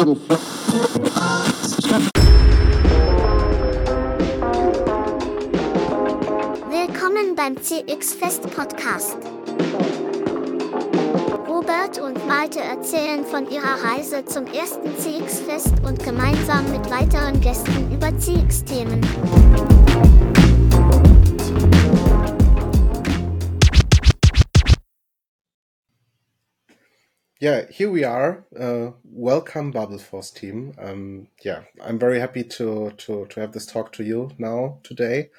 Willkommen beim CX Fest Podcast. Robert und Malte erzählen von ihrer Reise zum ersten CX Fest und gemeinsam mit weiteren Gästen über CX-Themen. Yeah, here we are. Uh, welcome, Babelforce team. Um, yeah, I'm very happy to, to, to have this talk to you now today.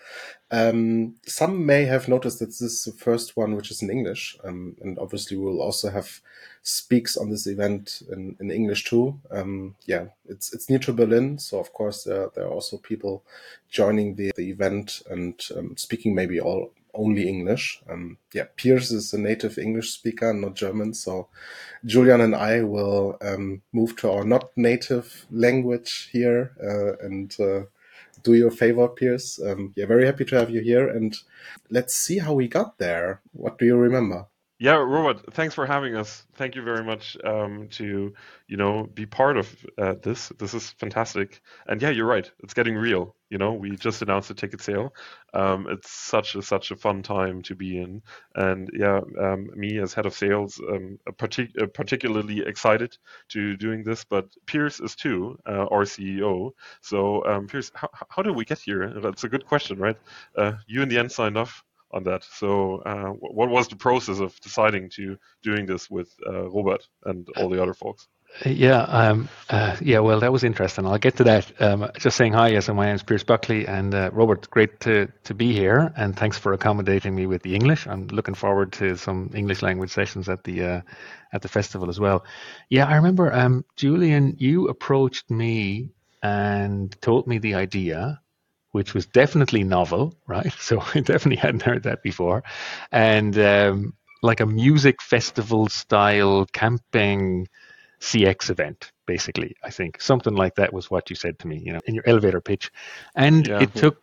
Um, some may have noticed that this is the first one which is in English, um, and obviously we will also have speaks on this event in, in English too. Um, yeah, it's it's near to Berlin, so of course there there are also people joining the, the event and um, speaking maybe all only English. Um, yeah, Piers is a native English speaker, not German. So Julian and I will um, move to our not native language here uh, and uh, do your favor, Piers. Um, yeah, very happy to have you here. And let's see how we got there. What do you remember? Yeah, Robert, thanks for having us. Thank you very much um, to you know be part of uh, this. This is fantastic. And yeah, you're right. It's getting real. You know, we just announced a ticket sale. Um, it's such a such a fun time to be in. And yeah, um, me as head of sales, um, partic- uh, particularly excited to doing this. But Pierce is too, uh, our CEO. So um, Piers, how, how did we get here? That's a good question, right? Uh, you in the end signed off on that. So, uh, what was the process of deciding to doing this with uh, Robert and all the other folks? Yeah, um, uh, yeah. Well, that was interesting. I'll get to that. Um, just saying hi. Yes, my name is Piers Buckley, and uh, Robert, great to to be here, and thanks for accommodating me with the English. I'm looking forward to some English language sessions at the uh, at the festival as well. Yeah, I remember, um, Julian, you approached me and told me the idea which was definitely novel, right? So I definitely hadn't heard that before. And um, like a music festival style camping CX event, basically, I think. Something like that was what you said to me, you know, in your elevator pitch. And yeah, it yeah. took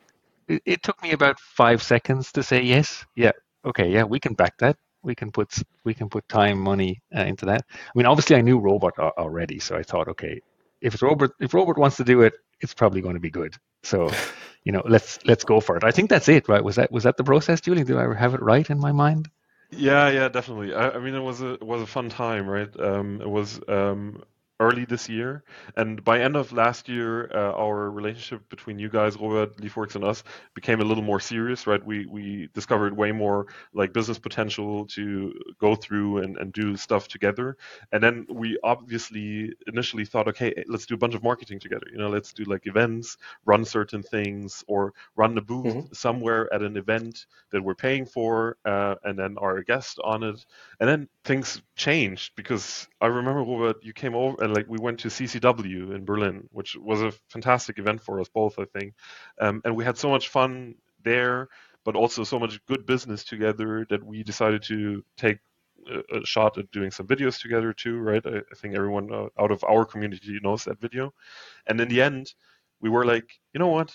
it, it took me about five seconds to say yes. Yeah, okay, yeah, we can back that. We can put we can put time, money uh, into that. I mean, obviously, I knew Robert already, so I thought, okay, if Robert if Robert wants to do it, it's probably going to be good. So, you know, let's let's go for it. I think that's it, right? Was that was that the process, Julie? Do I have it right in my mind? Yeah, yeah, definitely. I, I mean, it was a it was a fun time, right? Um, it was um, early this year. And by end of last year, uh, our relationship between you guys, Robert, LeafWorks, and us became a little more serious, right? We we discovered way more like business potential to go through and, and do stuff together. And then we obviously initially thought, okay, let's do a bunch of marketing together. You know, let's do like events, run certain things, or run a booth mm-hmm. somewhere at an event that we're paying for, uh, and then our guest on it. And then things changed because I remember Robert, you came over and like we went to CCW in Berlin, which was a fantastic event for us both, I think, um, and we had so much fun there, but also so much good business together that we decided to take a, a shot at doing some videos together too, right? I, I think everyone uh, out of our community knows that video, and in the end, we were like, you know what?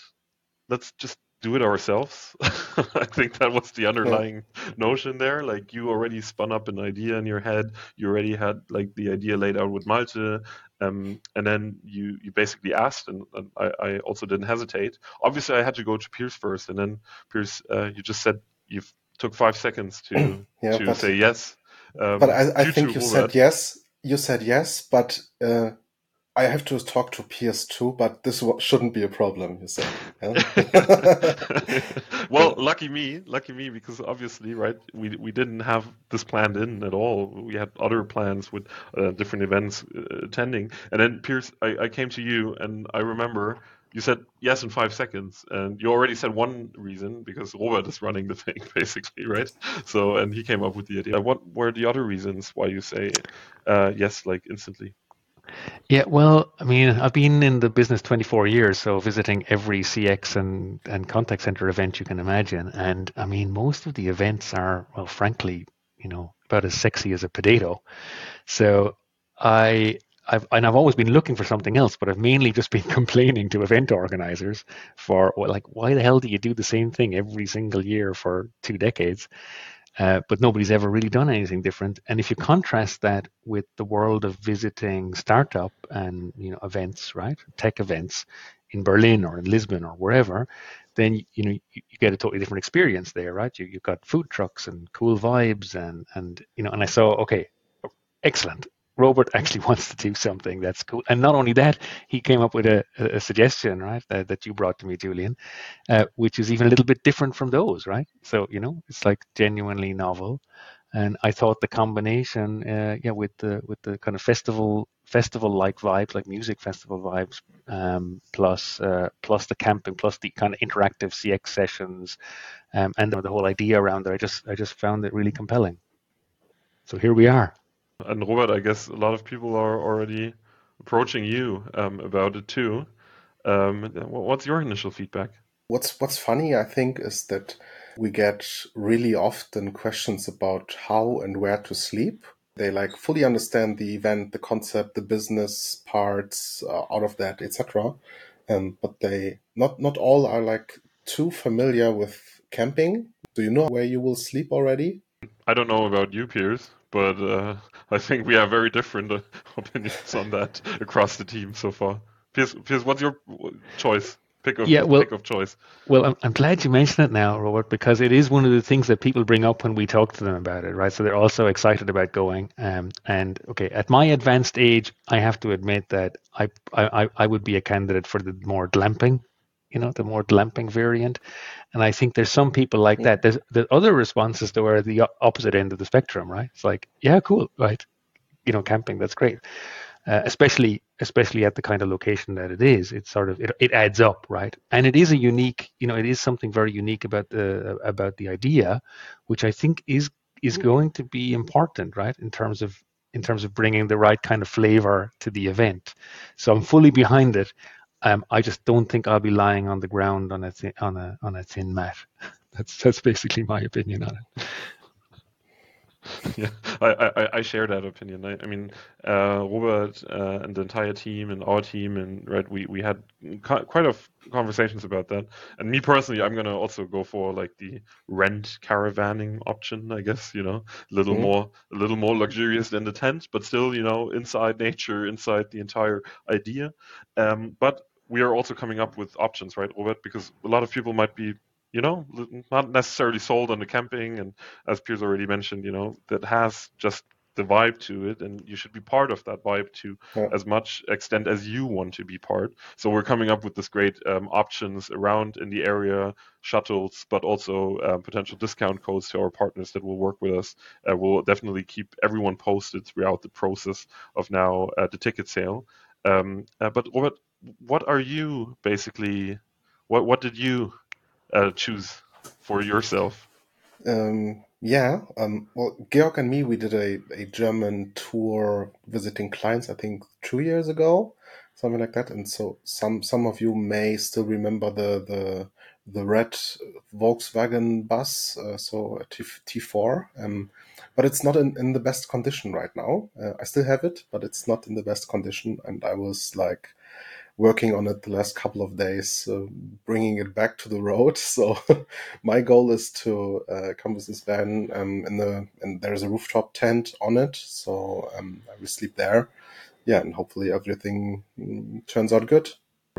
Let's just do it ourselves. I think that was the underlying yeah. notion there. Like you already spun up an idea in your head. You already had like the idea laid out with Malte, um, and then you you basically asked, and, and I, I, also didn't hesitate. Obviously, I had to go to Pierce first, and then Pierce, uh, you just said you took five seconds to yeah, to say yes. Um, but I, I think you said yes. You said yes, but uh, I have to talk to Piers too, but this shouldn't be a problem, you say. Yeah? well, lucky me, lucky me, because obviously, right, we, we didn't have this planned in at all. We had other plans with uh, different events uh, attending. And then, Pierce, I, I came to you, and I remember you said yes in five seconds, and you already said one reason because Robert is running the thing, basically, right? So, and he came up with the idea. What were the other reasons why you say uh, yes, like instantly? Yeah, well, I mean, I've been in the business 24 years, so visiting every CX and, and contact center event you can imagine. And I mean, most of the events are, well, frankly, you know, about as sexy as a potato. So I, I've, and I've always been looking for something else, but I've mainly just been complaining to event organizers for, like, why the hell do you do the same thing every single year for two decades? Uh, but nobody's ever really done anything different. And if you contrast that with the world of visiting startup and you know events, right, tech events in Berlin or in Lisbon or wherever, then you know you, you get a totally different experience there, right? You you've got food trucks and cool vibes and and you know, and I saw okay, excellent. Robert actually wants to do something that's cool. And not only that, he came up with a, a suggestion, right, that, that, you brought to me, Julian, uh, which is even a little bit different from those, right? So, you know, it's like genuinely novel. And I thought the combination, uh, yeah, with the with the kind of festival festival like vibes, like music festival vibes, um, plus uh, plus the camping, plus the kind of interactive CX sessions, um, and the, whole idea around it, I just I just found it really compelling. So here we are. And Robert, I guess a lot of people are already approaching you um, about it too. Um, what's your initial feedback? What's What's funny, I think, is that we get really often questions about how and where to sleep. They like fully understand the event, the concept, the business parts uh, out of that, etc. Um, but they not not all are like too familiar with camping. Do you know where you will sleep already? I don't know about you, Piers, but uh, I think we have very different uh, opinions on that across the team so far. Piers, Piers what's your choice? Pick of, yeah, well, pick of choice. Well, I'm, I'm glad you mentioned it now, Robert, because it is one of the things that people bring up when we talk to them about it, right? So they're also excited about going. Um, and okay, at my advanced age, I have to admit that I, I, I would be a candidate for the more glamping you know, the more glamping variant. And I think there's some people like that. There's the other responses to are the opposite end of the spectrum, right? It's like, yeah, cool, right? You know, camping, that's great. Uh, especially especially at the kind of location that it is it sort of it, it adds up right and it is a unique you know it is something very unique about the about the idea which i think is is going to be important right in terms of in terms of bringing the right kind of flavor to the event so i'm fully behind it um, I just don't think I'll be lying on the ground on a thin, on a on a thin mat. That's that's basically my opinion on it. yeah, I, I, I, share that opinion. I, I mean, uh, Robert uh, and the entire team and our team and right, we, we had quite a conversations about that. And me personally, I'm gonna also go for like the rent caravanning option. I guess you know, a little mm-hmm. more a little more luxurious than the tent, but still you know, inside nature, inside the entire idea. Um, but we are also coming up with options, right, Robert? Because a lot of people might be you know, not necessarily sold on the camping, and as Piers already mentioned, you know, that has just the vibe to it, and you should be part of that vibe to yeah. as much extent as you want to be part. So we're coming up with this great um, options around in the area, shuttles, but also um, potential discount codes to our partners that will work with us. Uh, we'll definitely keep everyone posted throughout the process of now uh, the ticket sale. Um, uh, but Robert, what are you basically? What what did you uh, choose for yourself? Um, yeah, um, well, Georg and me, we did a, a German tour visiting clients, I think two years ago, something like that. And so some some of you may still remember the the the red Volkswagen bus, uh, so a T, T4. Um, but it's not in, in the best condition right now. Uh, I still have it, but it's not in the best condition. And I was like, working on it the last couple of days, uh, bringing it back to the road. So my goal is to uh, come with this van um, in the and there's a rooftop tent on it, so um, I will sleep there. Yeah, and hopefully everything mm, turns out good.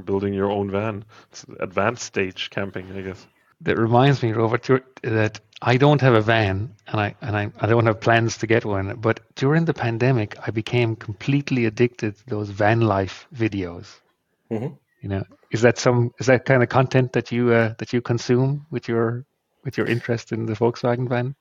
Building your own van, it's advanced stage camping, I guess. That reminds me, Robert, that I don't have a van, and I and I, I don't have plans to get one. But during the pandemic, I became completely addicted to those van life videos. Mm-hmm. You know, is that some is that kind of content that you uh, that you consume with your with your interest in the Volkswagen van?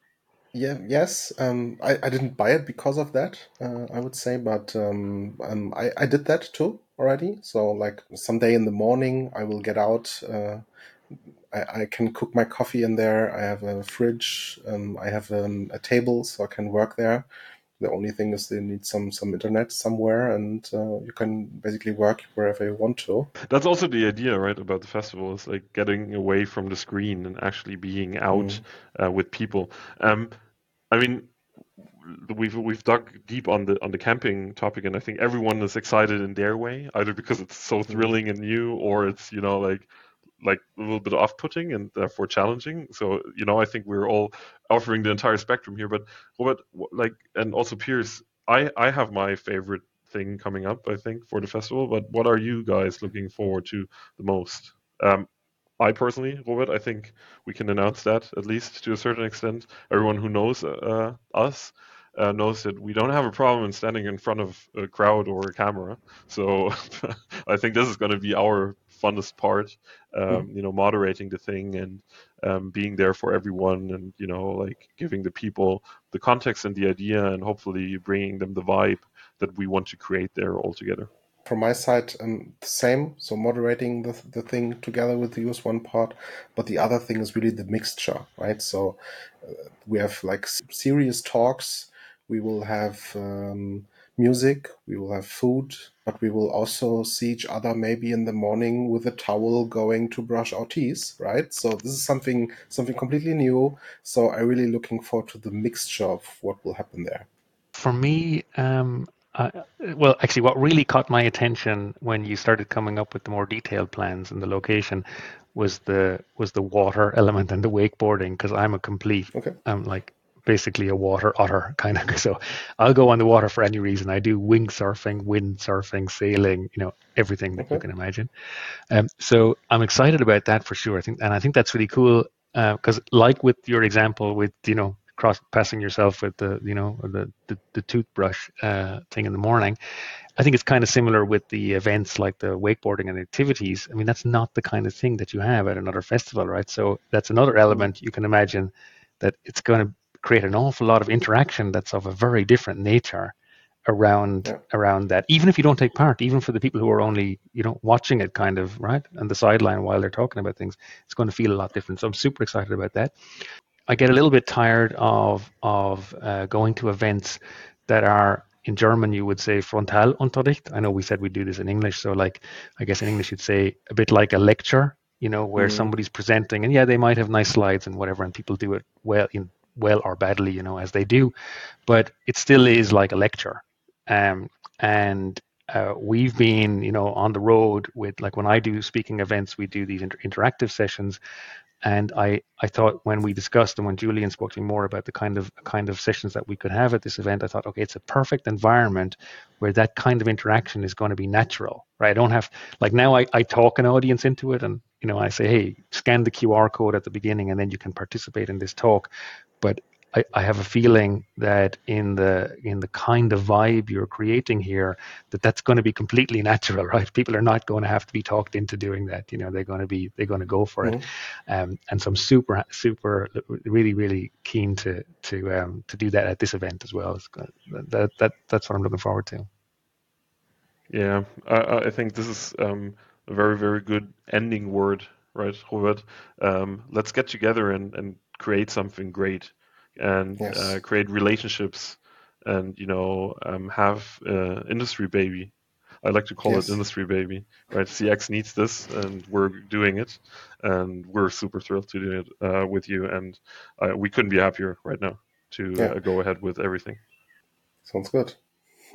Yeah, yes. Um, I, I didn't buy it because of that, uh, I would say, but um, um, I, I did that too already. So, like, someday in the morning, I will get out. Uh, I, I can cook my coffee in there. I have a fridge. Um, I have um, a table, so I can work there. The only thing is they need some some internet somewhere, and uh, you can basically work wherever you want to. That's also the idea, right, about the festival is like getting away from the screen and actually being out mm. uh, with people. Um, I mean, we've we've dug deep on the on the camping topic, and I think everyone is excited in their way, either because it's so mm. thrilling and new, or it's you know like like a little bit off-putting and therefore challenging. So you know, I think we're all offering the entire spectrum here. But Robert, like, and also Pierce, I I have my favorite thing coming up. I think for the festival. But what are you guys looking forward to the most? Um, I personally, Robert, I think we can announce that at least to a certain extent. Everyone who knows uh, us uh, knows that we don't have a problem in standing in front of a crowd or a camera. So I think this is going to be our funnest part. Um, mm. You know, moderating the thing and um, being there for everyone, and you know, like giving the people the context and the idea, and hopefully bringing them the vibe that we want to create there all together from my side, um, the same. So moderating the, the thing together with you is one part, but the other thing is really the mixture, right? So uh, we have like serious talks. We will have um, music. We will have food, but we will also see each other maybe in the morning with a towel going to brush our teeth, right? So this is something something completely new. So I'm really looking forward to the mixture of what will happen there. For me, um, uh, well, actually, what really caught my attention when you started coming up with the more detailed plans and the location was the was the water element and the wakeboarding because I'm a complete okay. I'm like basically a water otter kind of so I'll go on the water for any reason. I do wing surfing, wind surfing, sailing, you know, everything that okay. you can imagine. Um, so I'm excited about that for sure. I think and I think that's really cool because uh, like with your example with you know cross passing yourself with the you know the the, the toothbrush uh, thing in the morning. I think it's kind of similar with the events like the wakeboarding and activities. I mean, that's not the kind of thing that you have at another festival, right? So that's another element you can imagine that it's going to create an awful lot of interaction that's of a very different nature around yeah. around that even if you don't take part even for the people who are only you know watching it kind of right on the sideline while they're talking about things it's going to feel a lot different so i'm super excited about that I get a little bit tired of of uh, going to events that are in German you would say Frontalunterricht. I know we said we do this in English, so like I guess in English you'd say a bit like a lecture, you know, where mm-hmm. somebody's presenting and yeah, they might have nice slides and whatever, and people do it well in well or badly, you know, as they do, but it still is like a lecture. Um, and uh, we've been, you know, on the road with like when I do speaking events, we do these inter- interactive sessions, and I, I thought when we discussed and when Julian spoke to me more about the kind of kind of sessions that we could have at this event, I thought, okay, it's a perfect environment where that kind of interaction is going to be natural, right? I don't have like now I, I talk an audience into it and you know I say, hey, scan the QR code at the beginning and then you can participate in this talk. But I, I have a feeling that in the in the kind of vibe you're creating here, that that's going to be completely natural, right? People are not going to have to be talked into doing that. You know, they're going to be they're going to go for mm-hmm. it. Um, and so I'm super super really really keen to to um, to do that at this event as well. That that that's what I'm looking forward to. Yeah, I, I think this is um, a very very good ending word, right, Robert? Um, let's get together and and create something great and yes. uh, create relationships and you know um, have uh, industry baby. I like to call yes. it industry baby. Right? CX needs this, and we're doing it, and we're super thrilled to do it uh, with you. And uh, we couldn't be happier right now to yeah. Uh, go ahead with everything. Sounds good.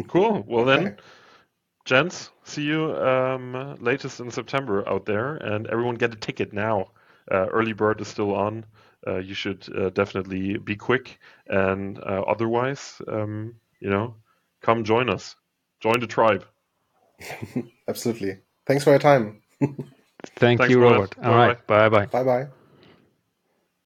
cool. Well then. Okay. Gents, see you um, latest in September out there, and everyone get a ticket now. Uh, early bird is still on. Uh, you should uh, definitely be quick. And uh, otherwise, um, you know, come join us. Join the tribe. Absolutely. Thanks for your time. Thank Thanks, you, Robert. All right. Bye bye. Bye bye.